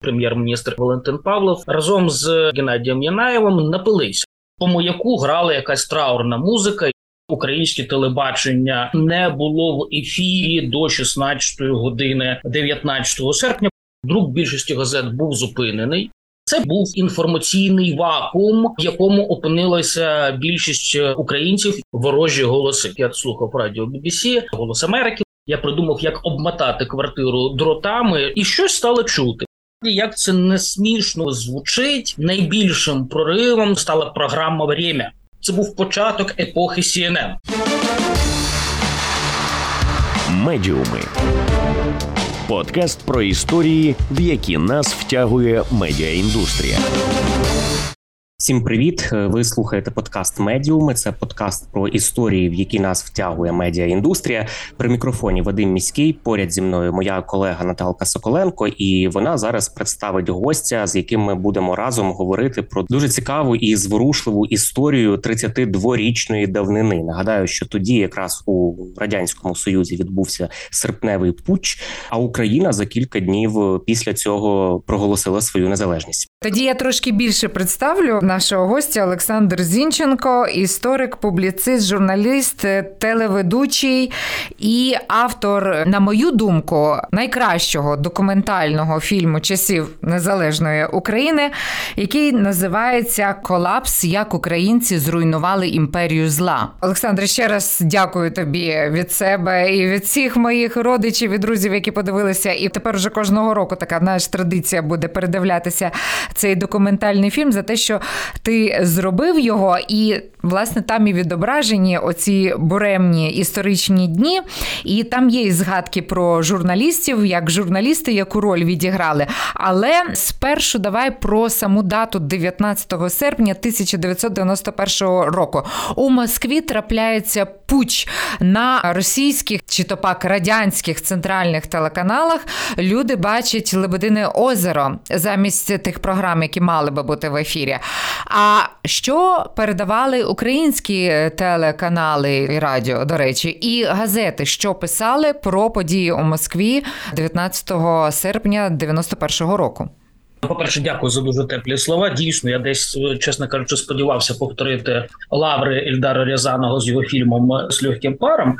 прем'єр-міністр Валентин Павлов разом з Геннадієм Янаєвим напилися. По маяку грала якась траурна музика. Українське телебачення не було в ефірі до 16 години 19 серпня. Друк більшості газет був зупинений. Це був інформаційний вакуум, в якому опинилася більшість українців ворожі голоси. Я слухав радіо BBC, голос Америки. Я придумав, як обмотати квартиру дротами, і щось стало чути. Як це не смішно звучить, найбільшим проривом стала програма «Время». Це був початок епохи CNN. Медіуми подкаст про історії, в які нас втягує медіаіндустрія. Всім привіт! Ви слухаєте подкаст Медіуми. Це подкаст про історії, в які нас втягує медіаіндустрія. При мікрофоні Вадим Міський. Поряд зі мною моя колега Наталка Соколенко, і вона зараз представить гостя, з яким ми будемо разом говорити про дуже цікаву і зворушливу історію 32-річної давнини. Нагадаю, що тоді, якраз у радянському союзі, відбувся серпневий путч, а Україна за кілька днів після цього проголосила свою незалежність. Тоді я трошки більше представлю нашого гостя Олександр Зінченко, історик, публіцист, журналіст, телеведучий і автор, на мою думку, найкращого документального фільму часів незалежної України, який називається Колапс, як українці зруйнували імперію зла. Олександр, ще раз дякую тобі від себе і від всіх моїх родичів і друзів, які подивилися. І тепер вже кожного року така наша традиція буде передивлятися цей документальний фільм за те, що ти зробив його, і власне там і відображені оці буремні історичні дні. І там є і згадки про журналістів, як журналісти, яку роль відіграли. Але спершу давай про саму дату 19 серпня 1991 року. У Москві трапляється пуч на російських чи то пак радянських центральних телеканалах. Люди бачать Лебедине озеро замість тих програм, які мали би бути в ефірі. А що передавали українські телеканали і радіо, до речі, і газети, що писали про події у Москві 19 серпня 91-го року? По перше, дякую за дуже теплі слова. Дійсно, я десь, чесно кажучи, сподівався повторити лаври Ільдара Рязаного з його фільмом з легким паром,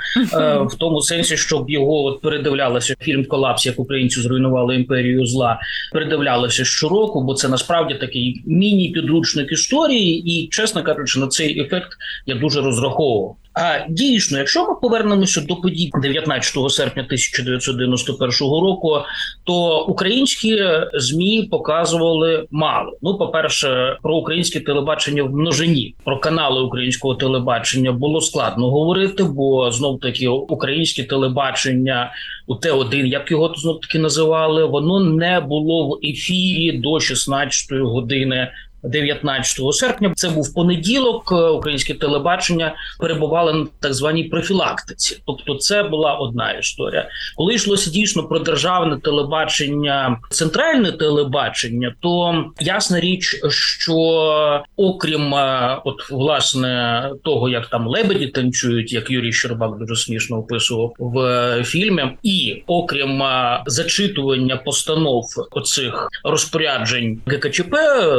в тому сенсі, щоб його от передивлялося фільм Колапс, як українці зруйнували імперію зла. Передивлялося щороку, бо це насправді такий міні-підручник історії, і чесно кажучи, на цей ефект я дуже розраховував. А дійсно, якщо ми повернемося до подій 19 серпня 1991 року, то українські змі показували мало. Ну, по перше, про українське телебачення в множині про канали українського телебачення було складно говорити, бо знов таки українське телебачення у Т1, як його знов таки називали, воно не було в ефірі до 16 години 19 серпня це був понеділок. Українське телебачення перебувало на так званій профілактиці. Тобто, це була одна історія. Коли йшлося дійсно про державне телебачення, центральне телебачення, то ясна річ, що окрім от власне того, як там лебеді танцюють, як Юрій Щербак дуже смішно описував в фільмі, і окрім зачитування постанов оцих розпоряджень ГКЧП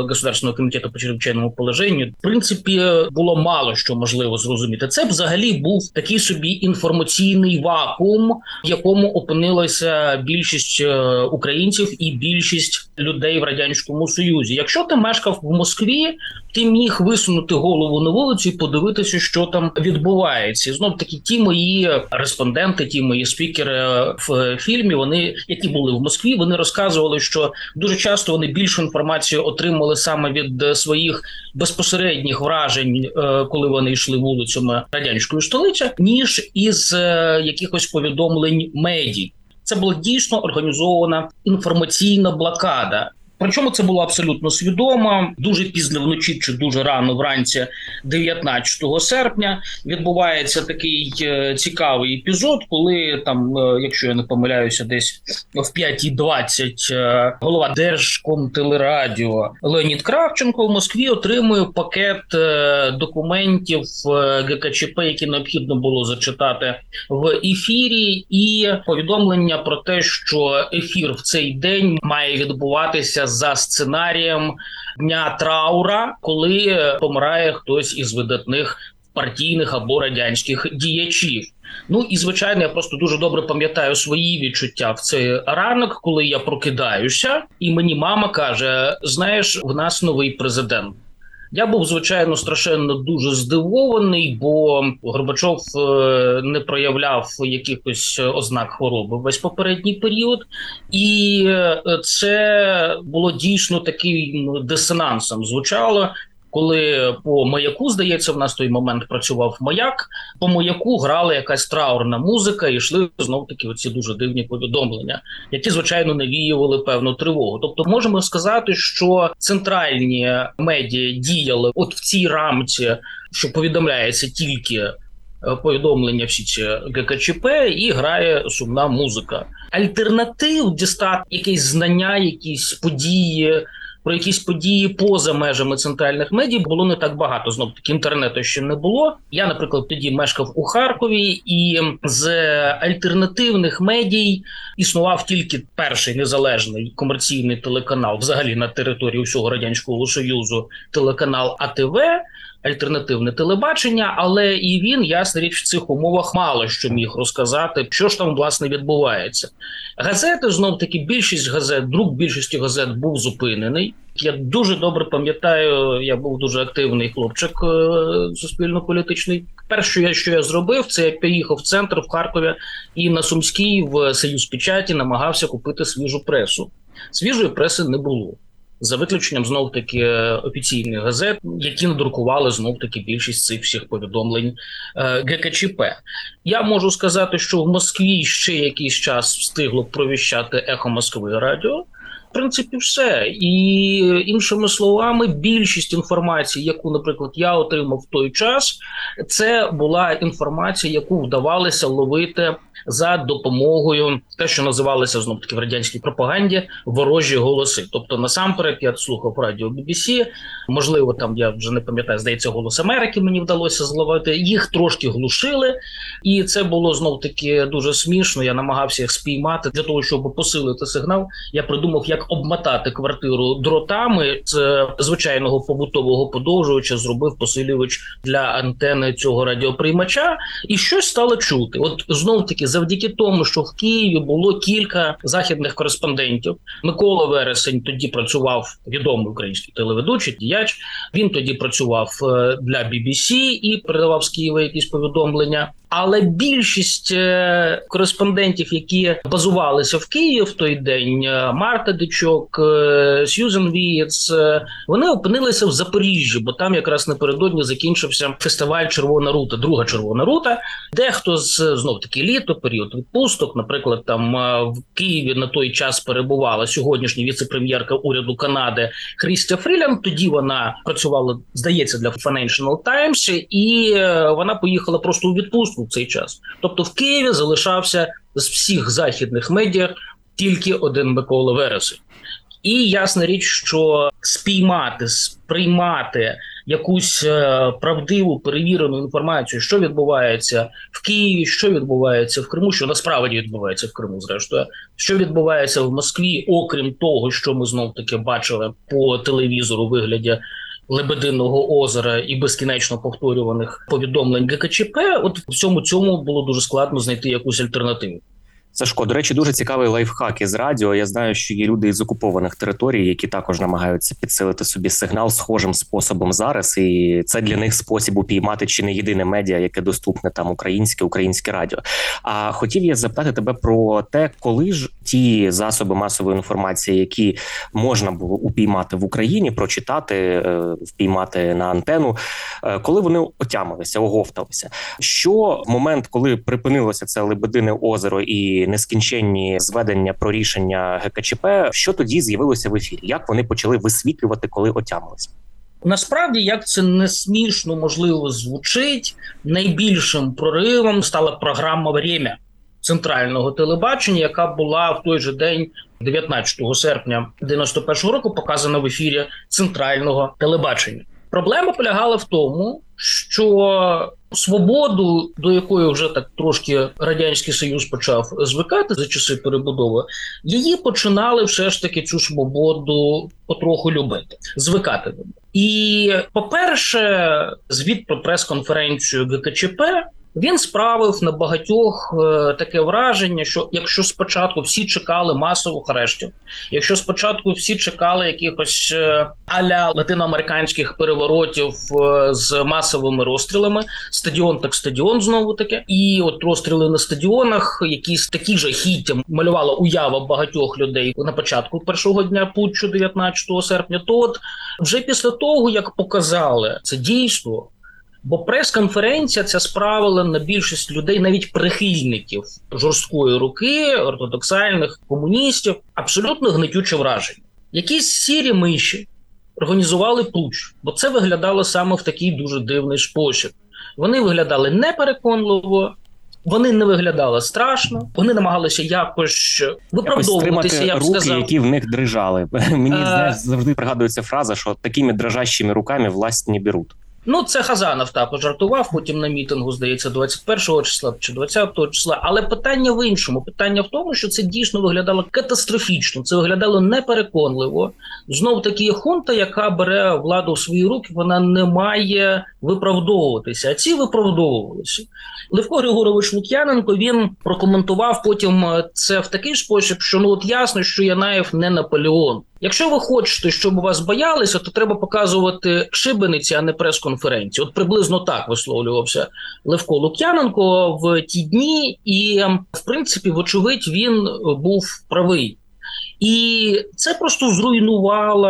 государственного Національного комітету по чрезвичайному положенню, в принципі, було мало що можливо зрозуміти. Це взагалі був такий собі інформаційний вакуум, в якому опинилася більшість е, українців і більшість людей в радянському союзі. Якщо ти мешкав в Москві, ти міг висунути голову на вулицю і подивитися, що там відбувається. І Знов таки, ті мої респонденти, ті мої спікери в фільмі, вони які були в Москві, вони розказували, що дуже часто вони більшу інформацію отримали саме від своїх безпосередніх вражень, е, коли вони йшли вулицями радянської столиці, ніж із е, якихось повідомлень медій. Це була дійсно організована інформаційна блокада Причому це було абсолютно свідомо. Дуже пізно вночі чи дуже рано вранці, 19 серпня, відбувається такий е, цікавий епізод, коли там, е, якщо я не помиляюся, десь в 5.20 е, голова Держкомтелерадіо Леонід Кравченко в Москві отримує пакет документів ГКЧП, які необхідно було зачитати в ефірі, і повідомлення про те, що ефір в цей день має відбуватися за сценарієм дня траура, коли помирає хтось із видатних партійних або радянських діячів. Ну і звичайно, я просто дуже добре пам'ятаю свої відчуття в цей ранок, коли я прокидаюся, і мені мама каже: Знаєш, в нас новий президент. Я був звичайно страшенно дуже здивований, бо Горбачов е, не проявляв якихось ознак хвороби весь попередній період, і е, це було дійсно таким дисонансом. Звучало коли по маяку, здається, в нас той момент працював маяк. По маяку грала якась траурна музика, і йшли знов таки оці дуже дивні повідомлення, які звичайно навіювали певну тривогу. Тобто, можемо сказати, що центральні медіа діяли от в цій рамці, що повідомляється тільки. Е, повідомлення всі ці ГКЧП і грає сумна музика. Альтернатив дістати якісь знання, якісь події, про якісь події поза межами центральних медій було не так багато. Знов таки інтернету ще не було. Я, наприклад, тоді мешкав у Харкові, і з альтернативних медій існував тільки перший незалежний комерційний телеканал, взагалі на території всього радянського союзу, телеканал АТВ альтернативне телебачення, але і він, ясна річ, в цих умовах мало що міг розказати, що ж там власне відбувається. Газети знов таки більшість газет, друк більшості газет був зупинений. Я дуже добре пам'ятаю, я був дуже активний хлопчик е, суспільно-політичний. Перше, я що я зробив, це я поїхав в центр в Харкові і на Сумській в Союз Печаті намагався купити свіжу пресу. Свіжої преси не було за виключенням знов таки офіційних газет, які надрукували знов таки більшість цих всіх повідомлень е, ГКЧП. Я можу сказати, що в Москві ще якийсь час встигло провіщати ехо Москви радіо. В принципі, все і іншими словами, більшість інформації, яку, наприклад, я отримав в той час, це була інформація, яку вдавалося ловити за допомогою те, що називалося знов таки в радянській пропаганді ворожі голоси. Тобто, насамперед, я слухав радіо BBC, можливо, там я вже не пам'ятаю, здається, голос Америки мені вдалося зловити. Їх трошки глушили, і це було знов таки дуже смішно. Я намагався їх спіймати для того, щоб посилити сигнал. Я придумав, як обмотати квартиру дротами з звичайного побутового подовжувача. Зробив посилювач для антени цього радіоприймача, і щось стало чути. От знов таки завдяки тому, що в Києві було кілька західних кореспондентів. Микола Вересень тоді працював відомий український телеведучий діяч. Він тоді працював е, для BBC і передавав з Києва якісь повідомлення. Але більшість е, кореспондентів, які базувалися в Києві в той день, е, Марта Дичок, е, Сьюзен Вієц, вони опинилися в Запоріжжі, бо там якраз напередодні закінчився фестиваль Червона рута, друга червона рута. Дехто з знов таки літо, період відпусток, наприклад, там в Києві на той час перебувала сьогоднішня віце-прем'єрка уряду Канади Хрістя Фрілян. Тоді вона працювала, здається, для Financial Times, і вона поїхала просто у відпустку в цей час. Тобто в Києві залишався з всіх західних медіа тільки один Микола Вересень. І ясна річ, що спіймати, сприймати якусь е, правдиву перевірену інформацію, що відбувається в Києві, що відбувається в Криму, що насправді відбувається в Криму, зрештою, що відбувається в Москві, окрім того, що ми знов таки бачили по телевізору вигляді Лебединного озера і безкінечно повторюваних повідомлень ГКЧП. От в цьому цьому було дуже складно знайти якусь альтернативу. Сашко, до речі, дуже цікавий лайфхак із радіо. Я знаю, що є люди із окупованих територій, які також намагаються підсилити собі сигнал схожим способом зараз, і це для них спосіб упіймати чи не єдине медіа, яке доступне там українське, українське радіо. А хотів я запитати тебе про те, коли ж ті засоби масової інформації, які можна було упіймати в Україні, прочитати, е, впіймати на антенну, е, коли вони отямилися, оговталися. Що в момент, коли припинилося це Лебедине озеро і нескінченні зведення про рішення ГКЧП, що тоді з'явилося в ефірі? Як вони почали висвітлювати, коли отямились? Насправді, як це не смішно можливо звучить, найбільшим проривом стала програма «Время» центрального телебачення, яка була в той же день, 19 серпня 91-го року, показана в ефірі центрального телебачення. Проблема полягала в тому, що свободу, до якої вже так трошки радянський союз почав звикати за часи перебудови, її починали все ж таки цю свободу потроху любити, звикати до і, по-перше, звіт про прес-конференцію ГКЧП він справив на багатьох е, таке враження, що якщо спочатку всі чекали масових арештів, якщо спочатку всі чекали якихось е, аля латиноамериканських переворотів е, з масовими розстрілами, стадіон так стадіон знову таки, і от розстріли на стадіонах, якісь такі жахіття малювала уява багатьох людей на початку першого дня путчу, 19 серпня. То от вже після того як показали це дійство. Бо прес-конференція ця справила на більшість людей, навіть прихильників жорсткої руки, ортодоксальних комуністів, абсолютно гнетюче враження. Якісь сірі миші організували пуч, бо це виглядало саме в такий дуже дивний спосіб. Вони виглядали непереконливо. Вони не виглядали страшно, вони намагалися якось виправдовуватися. Я б руки, сказав. які в них дрижали. Мені а... завжди пригадується фраза, що такими дрожащими руками власть не беруть. Ну, це Хазанов та пожартував потім на мітингу, здається, 21 числа чи 20 числа. Але питання в іншому. Питання в тому, що це дійсно виглядало катастрофічно. Це виглядало непереконливо. Знов таки хунта, яка бере владу в свої руки, вона не має виправдовуватися. А ці виправдовувалися. Левко Григорович Лук'яненко він прокоментував потім це в такий спосіб, що ну от ясно, що Янаєв не Наполеон. Якщо ви хочете, щоб вас боялися, то треба показувати шибениці, а не прес-конференції. От приблизно так висловлювався Левко Лук'яненко в ті дні, і в принципі, вочевидь, він був правий. І це просто зруйнувало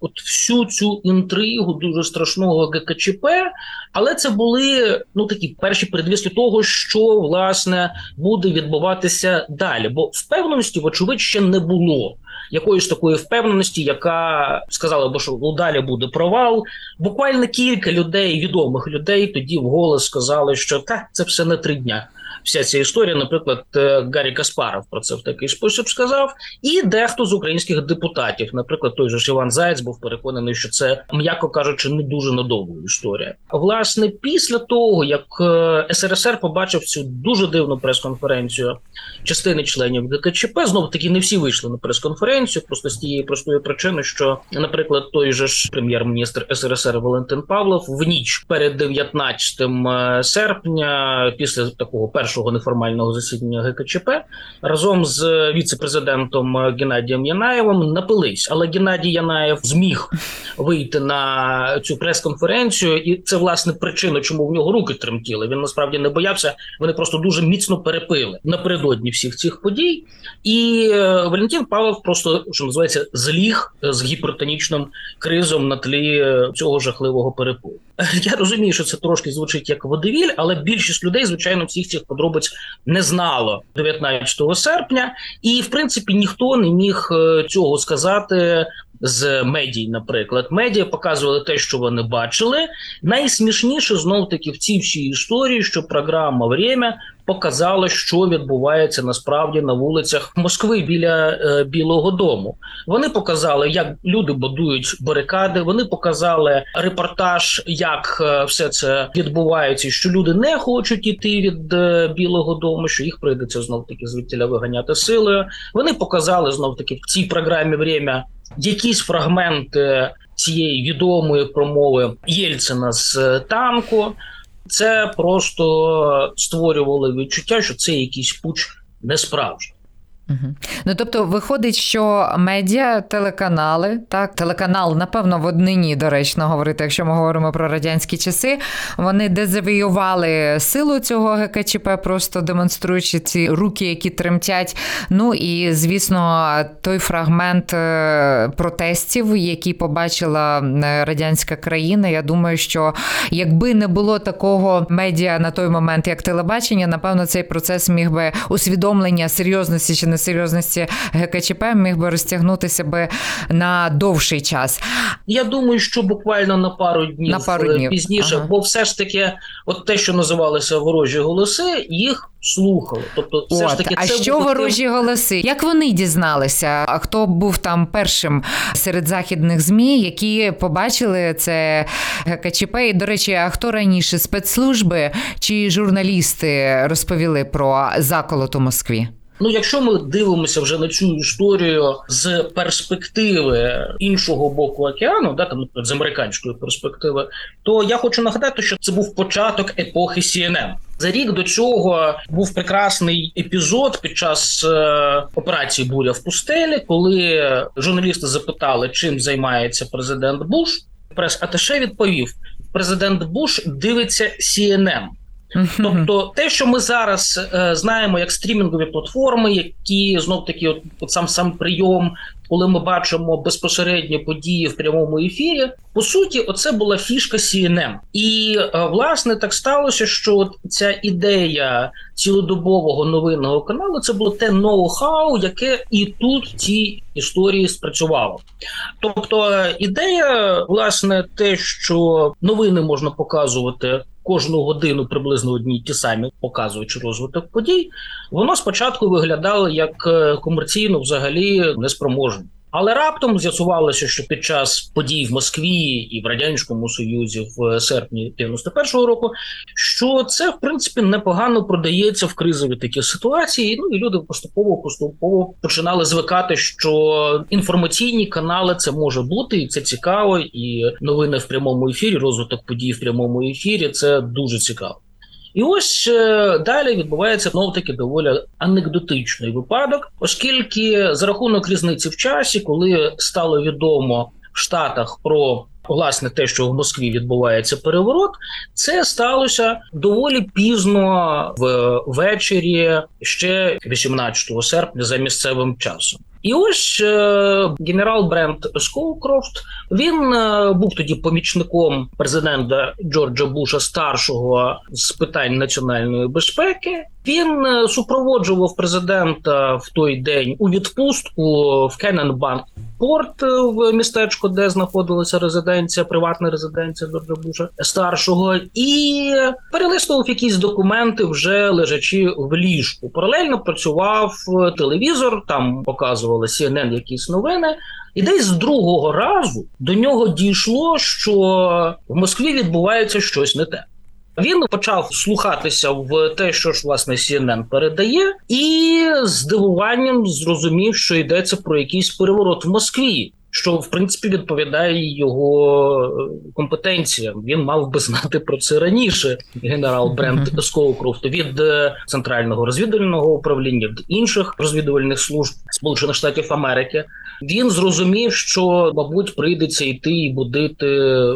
от всю цю інтригу дуже страшного ГКЧП. Але це були ну такі перші передвісті того, що власне буде відбуватися далі. Бо впевненості, вочевидь, ще не було якоїсь такої впевненості, яка сказала б, що ну, далі буде провал. Буквально кілька людей, відомих людей, тоді вголос сказали, що так, це все на три дня вся ця історія. Наприклад, е, Гаррі Каспаров про це в такий спосіб сказав, і дехто з українських депутатів, наприклад, той же Іван Заєць був переконаний, що це, м'яко кажучи, не дуже надовго історія. Власне, після того як е, СРСР побачив цю дуже дивну прес-конференцію частини членів ГКЧП, знову таки не всі вийшли на прес-конференцію, просто з тієї простої причини, що, наприклад, той же ж прем'єр-міністр СРСР Валентин Павлов в ніч перед 19 е, серпня, після такого першого неформального засідання ГКЧП разом з віце-президентом Геннадієм Янаєвим напились. Але Геннадій Янаєв зміг вийти на цю прес-конференцію, і це власне причина, чому в нього руки тремтіли. Він насправді не боявся. Вони просто дуже міцно перепили напередодні всіх цих подій. І е, Валентин Павлов просто що називається зліг з гіпертонічним кризом на тлі е, цього жахливого перепилу. Я розумію, що це трошки звучить як водевіль, але більшість людей, звичайно, всіх цих подробиць не знало 19 серпня, і в принципі ніхто не міг е, цього сказати. З медій, наприклад, медіа показували те, що вони бачили. Найсмішніше знов таки в цій всій історії, що програма «Время» показала, що відбувається насправді на вулицях Москви біля е, Білого Дому. Вони показали, як люди будують барикади. Вони показали репортаж, як е, все це відбувається, що люди не хочуть іти від е, Білого Дому, що їх прийдеться знов таки звідтіля виганяти силою. Вони показали знов таки в цій програмі «Время» якісь фрагмент цієї відомої промови Єльцина з е, танку це просто створювало відчуття, що це якийсь пуч не справжній. Угу. Ну тобто, виходить, що медіа, телеканали, так, телеканал, напевно, в однині доречно говорити, якщо ми говоримо про радянські часи, вони дезавіювали силу цього ГКЧП, просто демонструючи ці руки, які тремтять. Ну і звісно, той фрагмент е, протестів, який побачила радянська країна. Я думаю, що якби не було такого медіа на той момент, як телебачення, напевно, цей процес міг би усвідомлення серйозності чи не серйозності ГКЧП міг би розтягнутися би на довший час. Я думаю, що буквально на пару днів, на пару днів. пізніше, ага. бо все ж таки, от те, що називалося ворожі голоси, їх слухали. Тобто, все от, ж таки, а це що ворожі голоси? Як вони дізналися? А хто був там першим серед західних змі, які побачили це ГКЧП? І до речі, а хто раніше спецслужби чи журналісти розповіли про заколот у Москві? Ну, якщо ми дивимося вже на цю історію з перспективи іншого боку океану, да там з американської перспективи, то я хочу нагадати, що це був початок епохи CNN. За рік до цього був прекрасний епізод під час е, операції Буря в пустелі, коли журналісти запитали, чим займається президент Буш. Прес-аташе відповів: президент Буш дивиться CNN. Тобто, те, що ми зараз е, знаємо, як стрімінгові платформи, які знов таки, от, от сам сам прийом, коли ми бачимо безпосередньо події в прямому ефірі, по суті, оце була фішка CNN. і е, власне так сталося, що от ця ідея цілодобового новинного каналу це було те ноу-хау, яке і тут в цій історії спрацювало. Тобто, ідея, власне, те, що новини можна показувати кожну годину приблизно одні ті самі, показуючи розвиток подій, воно спочатку виглядало як е, комерційно взагалі неспроможне. Але раптом з'ясувалося, що під час подій в Москві і в радянському союзі в серпні 91-го року, що це в принципі непогано продається в кризові такі ситуації. Ну і люди поступово поступово починали звикати, що інформаційні канали це може бути, і це цікаво. І новини в прямому ефірі, розвиток подій в прямому ефірі це дуже цікаво. І ось е, далі відбувається знов таки доволі анекдотичний випадок, оскільки за рахунок різниці в часі, коли стало відомо в Штатах про власне те, що в Москві відбувається переворот, це сталося доволі пізно ввечері, ще 18 серпня за місцевим часом. І ось е, генерал Брент Скоукрофт він е, був тоді помічником президента Джорджа Буша старшого з питань національної безпеки. Він е, супроводжував президента в той день у відпустку в Кеннебанк порт в містечко, де знаходилася резиденція, приватна резиденція Джорджа старшого, і перелистував якісь документи, вже лежачи в ліжку. Паралельно працював телевізор, там показували CNN якісь новини. І десь з другого разу до нього дійшло, що в Москві відбувається щось не те. Він почав вслухатися в те, що ж власне CNN передає, і з здивуванням зрозумів, що йдеться про якийсь переворот в Москві. Що в принципі відповідає його е, компетенціям. Він мав би знати про це раніше. Генерал Брент Скоукрофт від е, центрального розвідувального управління від інших розвідувальних служб Сполучених Штатів Америки. Він зрозумів, що мабуть прийдеться йти і будити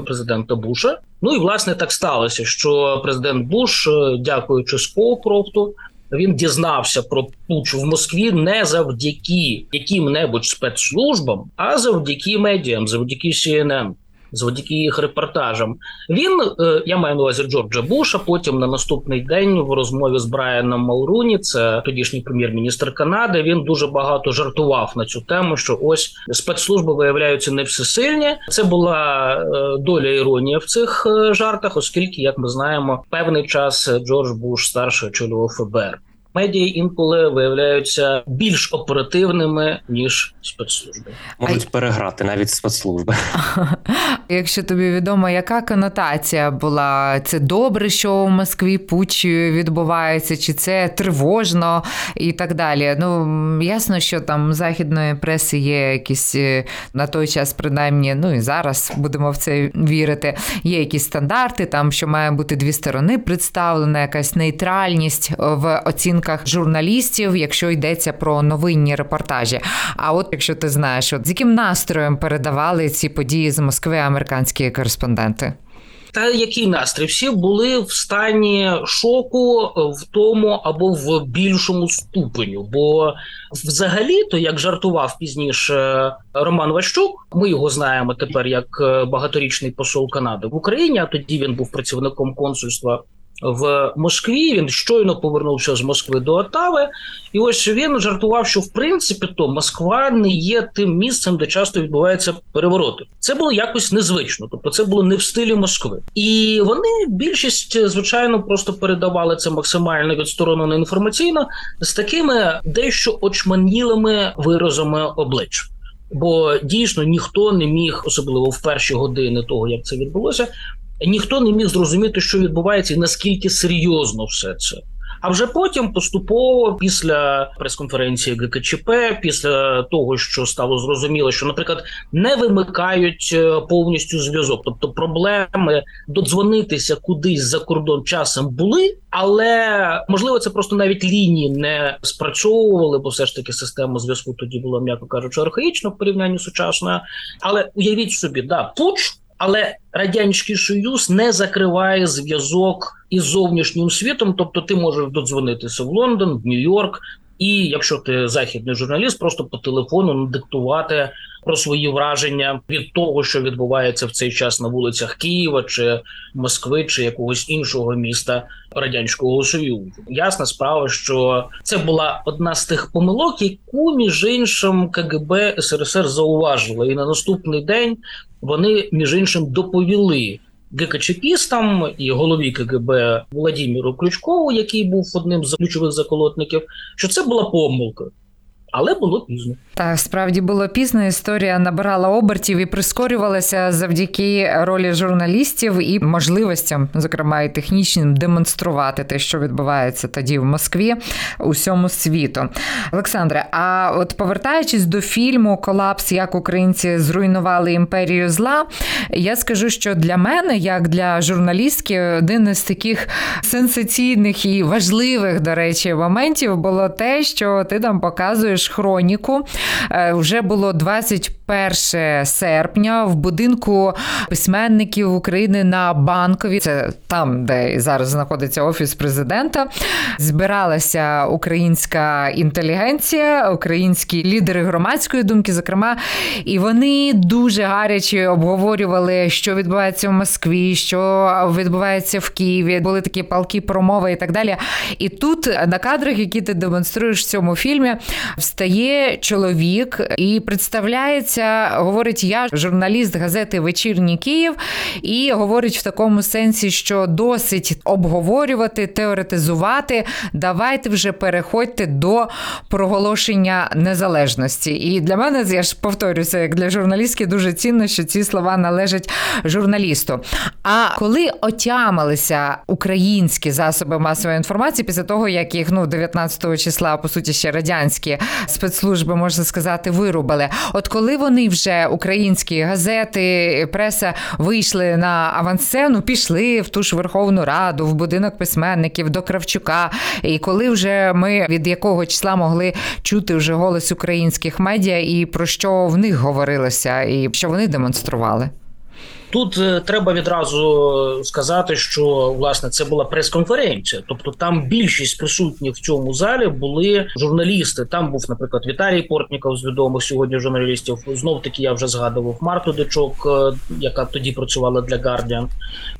президента Буша. Ну і власне так сталося, що президент Буш, е, дякуючи Скоукрофту, він дізнався про пуч в Москві не завдяки яким-небудь спецслужбам, а завдяки медіям, завдяки CNN завдяки їх репортажам. Він е, я маю на увазі Джорджа Буша. Потім на наступний день в розмові з Брайаном Малруні, це тодішній прем'єр-міністр Канади. Він дуже багато жартував на цю тему. Що ось спецслужби виявляються не всесильні. Це була е, доля іронії в цих е, жартах, оскільки, як ми знаємо, певний час Джордж Буш старший очолював ФБР медіа інколи виявляються більш оперативними ніж спецслужби. Можуть переграти навіть спецслужби. Якщо тобі відомо, яка конотація була, це добре, що в Москві пуч відбувається, чи це тривожно і так далі. Ну ясно, що там західної преси є якісь е, на той час, принаймні, ну і зараз будемо в це вірити. Є якісь стандарти, там що має бути дві сторони представлена, якась нейтральність в оцінках журналістів, якщо йдеться про новинні репортажі. А от якщо ти знаєш, от з яким настроєм передавали ці події з Москви американські кореспонденти? Та який настрій? Всі були в стані шоку в тому або в більшому ступеню. Бо взагалі-то, як жартував пізніше Роман Ващук, ми його знаємо тепер як багаторічний посол Канади в Україні. А тоді він був працівником консульства в Москві. Він щойно повернувся з Москви до Отави, і ось він жартував, що в принципі то Москва не є тим місцем, де часто відбуваються перевороти. Це було якось незвично, тобто це було не в стилі Москви. І вони більшість, звичайно, просто передавали це максимально відсторонено інформаційно з такими дещо очманілими виразами облич. Бо дійсно ніхто не міг, особливо в перші години того, як це відбулося, ніхто не міг зрозуміти, що відбувається, і наскільки серйозно все це. А вже потім поступово, після прес-конференції ГКЧП, після того, що стало зрозуміло, що, наприклад, не вимикають е, повністю зв'язок, тобто проблеми додзвонитися кудись за кордон часом були, але можливо це просто навіть лінії не спрацьовували, бо все ж таки система зв'язку тоді була, м'яко кажучи, архаїчна в порівнянні сучасною. Але уявіть собі, да, пуч. Але радянський союз не закриває зв'язок із зовнішнім світом, тобто ти можеш додзвонитися в Лондон, в Нью-Йорк, і якщо ти західний журналіст, просто по телефону надиктувати про свої враження від того, що відбувається в цей час на вулицях Києва чи Москви, чи якогось іншого міста радянського союзу. Ясна справа, що це була одна з тих помилок, яку між іншим КГБ СРСР зауважила, і на наступний день вони між іншим доповіли. ГКЧПістам і голові КГБ Владимиру Ключкову, який був одним з ключових заколотників, що це була помилка але було пізно. Так, справді було пізно. Історія набирала обертів і прискорювалася завдяки ролі журналістів і можливостям, зокрема і технічним, демонструвати те, що відбувається тоді в Москві усьому світу. Олександре, а от повертаючись до фільму Колапс, як українці зруйнували імперію зла, я скажу, що для мене, як для журналістки, один із таких сенсаційних і важливих, до речі, моментів було те, що ти там показуєш читаєш хроніку. Е, вже було 21 серпня в будинку письменників України на банкові. Це там, де зараз знаходиться офіс президента. Збиралася українська інтелігенція, українські лідери громадської думки, зокрема, і вони дуже гаряче обговорювали, що відбувається в Москві, що відбувається в Києві. Були такі палки промови і так далі. І тут на кадрах, які ти демонструєш в цьому фільмі, встає чоловік і представляється, говорить: я журналіст газети Вечірній Київ, і говорить в такому сенсі, що досить обговорювати, теоретизувати. Давайте вже переходьте до проголошення незалежності. І для мене я ж повторюся, як для журналістки дуже цінно, що ці слова належать журналісту. А коли отямилися українські засоби масової інформації після того, як їх ну 19 числа, по суті, ще радянські спецслужби, можна сказати, вирубали. От коли вони вже українські газети, преса вийшли на авансцену, пішли в ту ж Верховну Раду, в будинок письменників до Кравчука. І коли вже ми від якого числа могли чути вже голос українських медіа і про що в них говорилося, і що вони демонстрували. Тут е, треба відразу сказати, що власне це була прес-конференція, тобто там більшість присутніх в цьому залі були журналісти. Там був, наприклад, Віталій Портніков з відомих сьогодні журналістів. Знов таки я вже згадував Марту Дичок, е, яка тоді працювала для Guardian.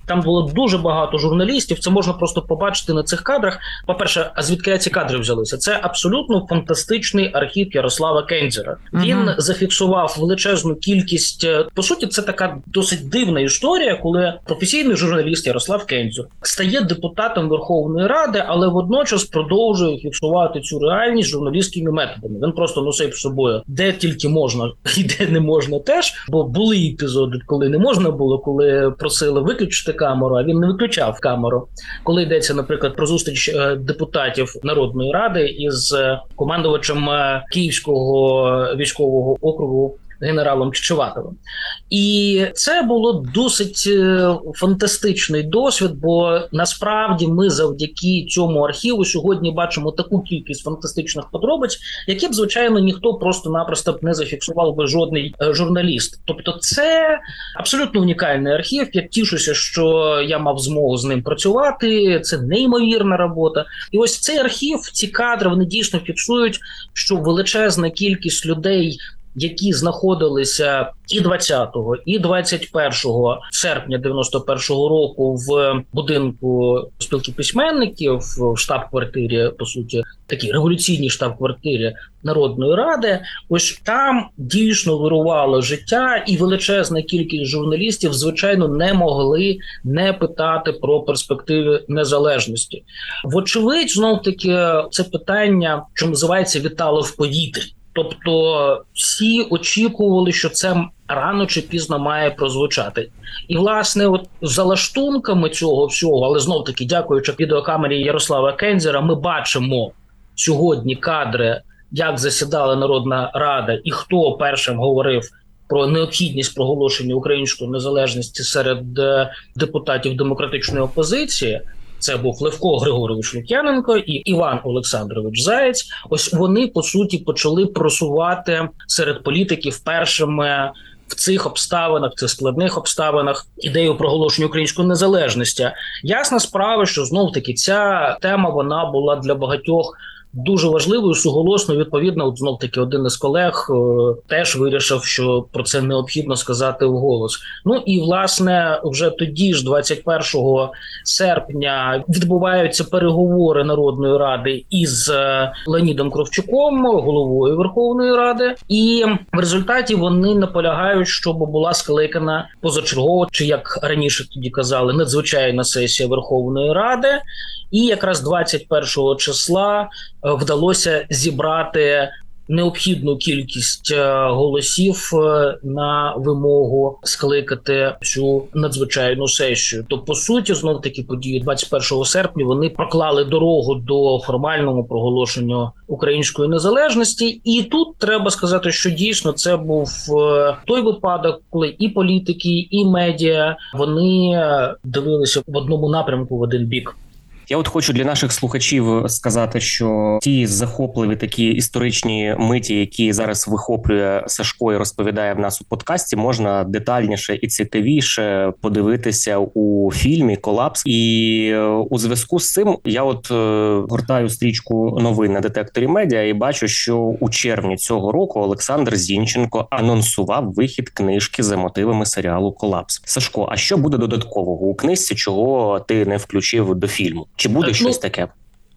Там було дуже багато журналістів. Це можна просто побачити на цих кадрах. По перше, а звідки ці кадри взялися? Це абсолютно фантастичний архів Ярослава Кензера. Він uh зафіксував величезну кількість. Е, по суті, це така досить дивна історія, коли професійний журналіст Ярослав Кензюр стає депутатом Верховної Ради, але водночас продовжує фіксувати цю реальність журналістськими методами. Він просто носив з собою де тільки можна і де не можна, теж бо були епізоди, коли не можна було, коли просили виключити камеру. А він не виключав камеру, коли йдеться, наприклад, про зустріч е, депутатів народної ради із е, командувачем е, Київського військового округу генералом Чичеватовим. І це було досить е, фантастичний досвід, бо насправді ми завдяки цьому архіву сьогодні бачимо таку кількість фантастичних подробиць, які б звичайно ніхто просто-напросто б не зафіксував би жодний е, журналіст. Тобто, це абсолютно унікальний архів. Я тішуся, що я мав змогу з ним працювати. Це неймовірна робота. І ось цей архів, ці кадри вони дійсно фіксують, що величезна кількість людей які знаходилися і 20 і 21 серпня 91-го року в будинку спілки письменників в штаб-квартирі, по суті, такій революційній штаб-квартирі Народної ради. Ось там дійсно вирувало життя, і величезна кількість журналістів, звичайно, не могли не питати про перспективи незалежності. Вочевидь, знов таки це питання, що називається вітало в повітрі. Тобто всі очікували, що це рано чи пізно має прозвучати, і власне, от за лаштунками цього всього, але знов таки, дякуючи відеокамері Ярослава Кензера, ми бачимо сьогодні кадри, як засідала Народна Рада, і хто першим говорив. Про необхідність проголошення української незалежності серед е, депутатів демократичної опозиції це був Левко Григорович Лук'яненко і Іван Олександрович Заєць. Ось вони по суті почали просувати серед політиків першими. В цих обставинах, в цих складних обставинах ідею проголошення української незалежності ясна справа, що знов таки ця тема вона була для багатьох дуже важливою суголосно. Відповідно, от знов таки один із колег е, теж вирішив, що про це необхідно сказати вголос. Ну і власне, вже тоді ж, 21 серпня, відбуваються переговори Народної ради із е, Леонідом Кровчуком, головою Верховної Ради, і в результаті вони наполягають, щоб була скликана позачергова, чи як раніше тоді казали, надзвичайна сесія Верховної Ради. І якраз 21 числа вдалося зібрати необхідну кількість е, голосів е, на вимогу скликати цю надзвичайну сесію. То по суті, знов таки події 21 серпня вони проклали дорогу до формального проголошення української незалежності, і тут треба сказати, що дійсно це був той випадок, коли і політики, і медіа вони дивилися в одному напрямку в один бік. Я от хочу для наших слухачів сказати, що ті захопливі такі історичні миті, які зараз вихоплює Сашко і розповідає в нас у подкасті, можна детальніше і цікавіше подивитися у фільмі Колапс. І е, у зв'язку з цим я от е, гортаю стрічку новин на детекторі медіа і бачу, що у червні цього року Олександр Зінченко анонсував вихід книжки за мотивами серіалу Колапс. Сашко, а що буде додаткового у книжці, чого ти не включив до фільму? Чи буде так, щось ну, таке?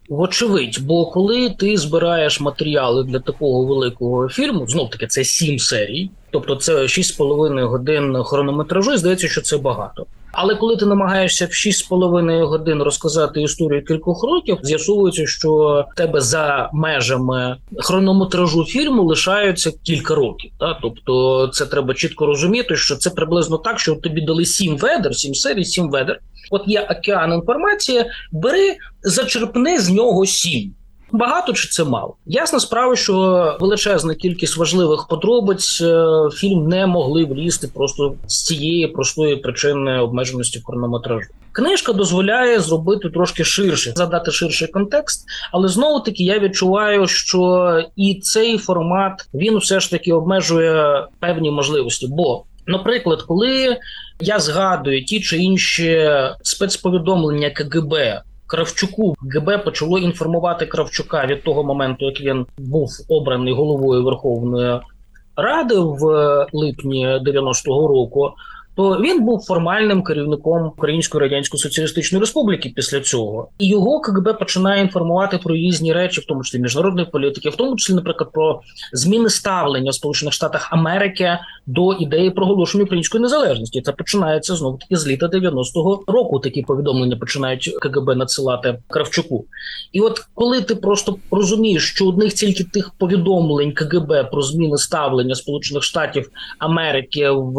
Вочевидь, бо коли ти збираєш матеріали для такого великого фільму, знов таки це сім серій, тобто це 6,5 годин хронометражу, і здається, що це багато. Але коли ти намагаєшся в 6,5 годин розказати історію кількох років, з'ясовується, що тебе за межами хронометражу фільму лишаються кілька років. Та? Тобто, це треба чітко розуміти, що це приблизно так, що тобі дали сім ведер, сім серій, сім ведер. От є океан інформації, бери, зачерпни з нього сім. Багато чи це мало? Ясна справа, що величезна кількість важливих подробиць е, фільм не могли влізти просто з цієї простої причини обмеженості хронометражу. Книжка дозволяє зробити трошки ширше, задати ширший контекст, але знову таки я відчуваю, що і цей формат він все ж таки обмежує певні можливості. Бо, наприклад, коли я згадую ті чи інші спецповідомлення КГБ. Кравчуку ГБ почало інформувати Кравчука від того моменту, як він був обраний головою Верховної Ради в липні 90-го року. То він був формальним керівником Української радянської соціалістичної республіки після цього, і його КГБ починає інформувати про різні речі, в тому числі міжнародної політики, в тому числі, наприклад, про зміни ставлення в Сполучених Штатах Америки до ідеї проголошення української незалежності. Це починається знову таки з літа 90-го року. Такі повідомлення починають КГБ надсилати Кравчуку. І от коли ти просто розумієш, що одних тільки тих повідомлень КГБ про зміни ставлення Сполучених Штатів Америки в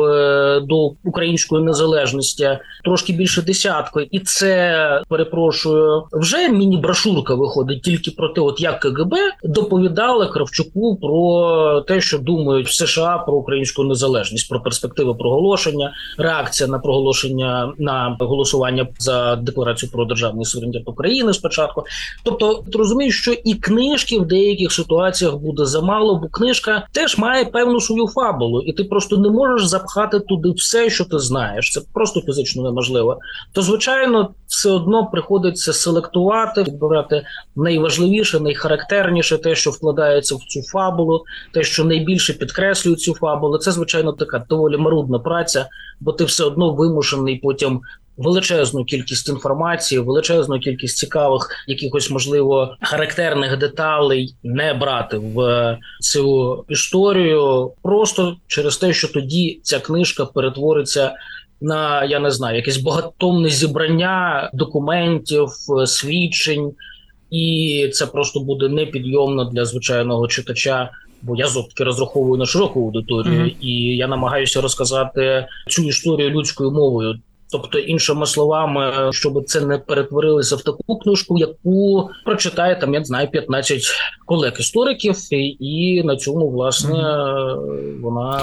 до української незалежності трошки більше десятки, і це перепрошую вже міні-брошурка виходить тільки про те, от як КГБ доповідали Кравчуку про те, що думають в США про українську незалежність, про перспективи проголошення, реакція на проголошення на голосування за декларацію про державний суверенітет України спочатку. Тобто, ти розумієш, що і книжки в деяких ситуаціях буде замало, бо книжка теж має певну свою фабулу, і ти просто не можеш запхати туди все, що ти знаєш. Це просто фізично неможливо. То звичайно, все одно приходиться селектувати, відбирати найважливіше, найхарактерніше, те, що вкладається в цю фабулу, те, що найбільше підкреслює цю фабулу. Це звичайно така доволі марудна праця, бо ти все одно вимушений потім величезну кількість інформації, величезну кількість цікавих, якихось можливо характерних деталей не брати в цю історію, просто через те, що тоді ця книжка перетвориться. На я не знаю, якесь багатомне зібрання документів, свідчень, і це просто буде непідйомно для звичайного читача. Бо я зовтки розраховую на широку аудиторію, mm-hmm. і я намагаюся розказати цю історію людською мовою. Тобто, іншими словами, щоб це не перетворилося в таку книжку, яку прочитає там, я не знаю, 15 колег істориків, і на цьому власне вона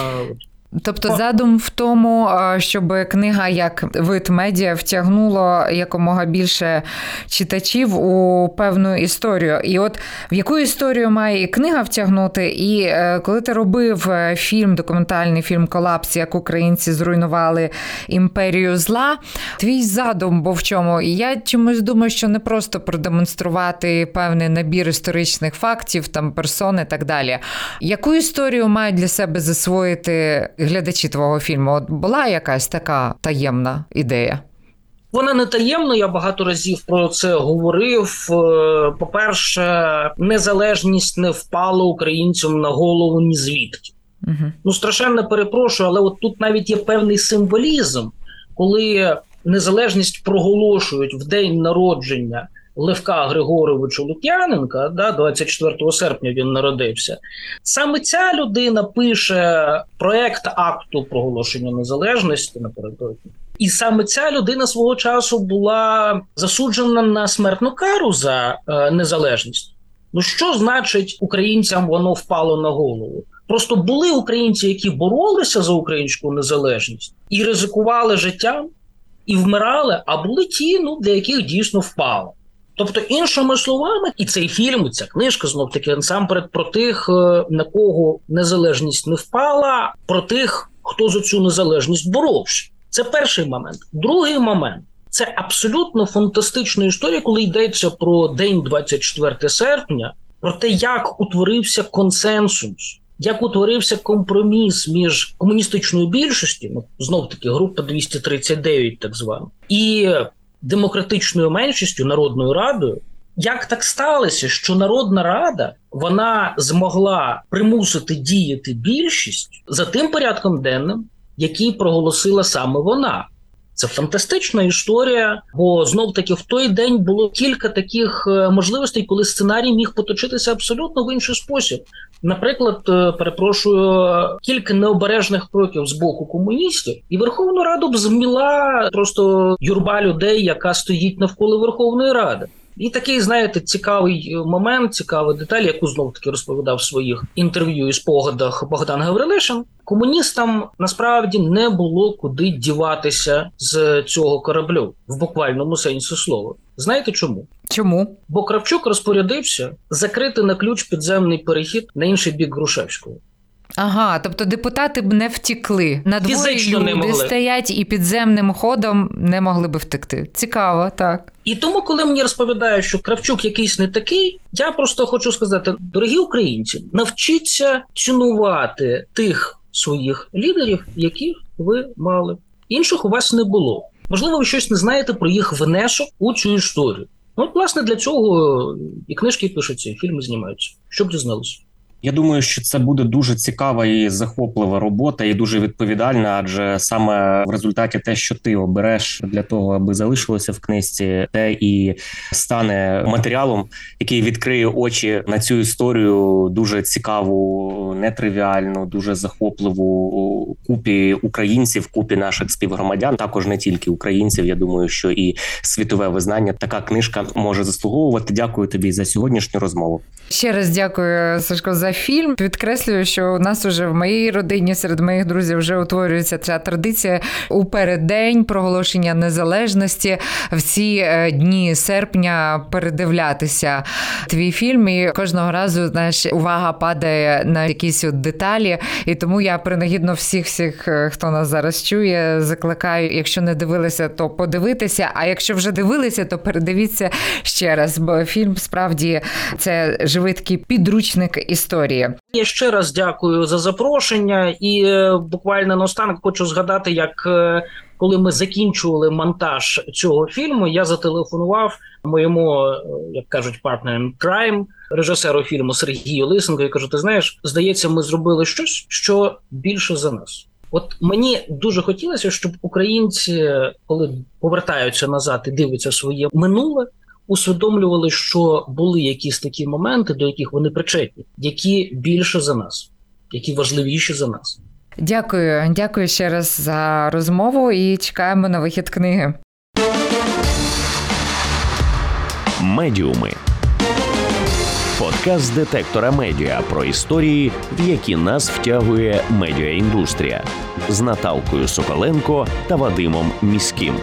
Тобто задум в тому, щоб книга як вид медіа втягнула якомога більше читачів у певну історію. І от в яку історію має і книга втягнути, і е, коли ти робив е, фільм, документальний фільм Колапс, як українці зруйнували імперію зла, твій задум був в чому? І я чомусь думаю, що не просто продемонструвати певний набір історичних фактів, там персон і так далі. Яку історію мають для себе засвоїти? Глядачі твого фільму? От була якась така таємна ідея? Вона не таємна, я багато разів про це говорив. Е, по-перше, незалежність не впала українцям на голову ні звідки. Угу. Ну страшенно перепрошую, але от тут навіть є певний символізм, коли незалежність проголошують в день народження Левка Григоровича Лук'яненка, да, 24 серпня він народився. Саме ця людина пише проект акту проголошення незалежності напередодні. І саме ця людина свого часу була засуджена на смертну кару за е, незалежність. Ну що значить українцям воно впало на голову? Просто були українці, які боролися за українську незалежність і ризикували життям, і вмирали, а були ті, ну для яких дійсно впало. Тобто, іншими словами, і цей фільм, і ця книжка знов таки насамперед про тих, е, на кого незалежність не впала, про тих, хто за цю незалежність боровся. Це перший момент. Другий момент це абсолютно фантастична історія, коли йдеться про день 24 серпня, про те, як утворився консенсус. Як утворився компроміс між комуністичною більшістю, ну знов таки група 239, так звана, і демократичною меншістю народною радою. Як так сталося, що Народна Рада вона змогла примусити діяти більшість за тим порядком денним, який проголосила саме вона? Це фантастична історія, бо знов таки в той день було кілька таких е, можливостей, коли сценарій міг поточитися абсолютно в інший спосіб. Наприклад, е, перепрошую кілька необережних кроків з боку комуністів, і Верховну Раду б зміла просто юрба людей, яка стоїть навколо Верховної Ради. І такий, знаєте, цікавий е, момент, цікава деталь, яку знов таки розповідав в своїх інтерв'ю і спогадах Богдан Гаврилишин. Комуністам насправді не було куди діватися з цього кораблю в буквальному сенсі слова. Знаєте чому? Чому? Бо Кравчук розпорядився закрити на ключ підземний перехід на інший бік Грушевського. Ага, тобто депутати б не втікли. На дворі люди стоять і підземним ходом не могли би втекти. Цікаво, так. І тому, коли мені розповідають, що Кравчук якийсь не такий, я просто хочу сказати: дорогі українці, навчіться цінувати тих своїх лідерів, яких ви мали. інших у вас не було. Можливо, ви щось не знаєте про їх внесок у цю історію. Ну, от, власне, для цього і книжки пишуться, і фільми знімаються. Щоб дізналися. Я думаю, що це буде дуже цікава і захоплива робота, і дуже відповідальна. Адже саме в результаті те, що ти обереш для того, аби залишилося в книжці, те і стане матеріалом, який відкриє очі на цю історію дуже цікаву, нетривіальну, дуже захопливу купі українців, купі наших співгромадян. Також не тільки українців. Я думаю, що і світове визнання така книжка може заслуговувати. Дякую тобі за сьогоднішню розмову. Ще раз дякую, Сашко, за фільм. Підкреслюю, що у нас уже в моїй родині серед моїх друзів вже утворюється ця традиція у переддень проголошення незалежності в ці е, дні серпня передивлятися твій фільм. І кожного разу знаєш, увага падає на якісь от деталі. І тому я принагідно всіх, всіх, е, хто нас зараз чує, закликаю. Якщо не дивилися, то подивитися. А якщо вже дивилися, то передивіться ще раз. Бо фільм справді це живий такий підручник історії. Я ще раз дякую за запрошення, і е, буквально наостанок хочу згадати, як е, коли ми закінчували монтаж цього фільму, я зателефонував моєму, е, як кажуть, партнерам Crime, режисеру фільму Сергію Лисенко. і кажу: ти знаєш, здається, ми зробили щось, що більше за нас. От мені дуже хотілося, щоб українці, коли повертаються назад і дивляться своє минуле, усвідомлювали, що були якісь такі моменти, до яких вони причетні, які більше за нас, які важливіші за нас. Дякую, дякую ще раз за розмову і чекаємо на вихід книги. Медіуми. Подкаст детектора медіа про історії, в які нас втягує медіаіндустрія з Наталкою Соколенко та Вадимом Міським.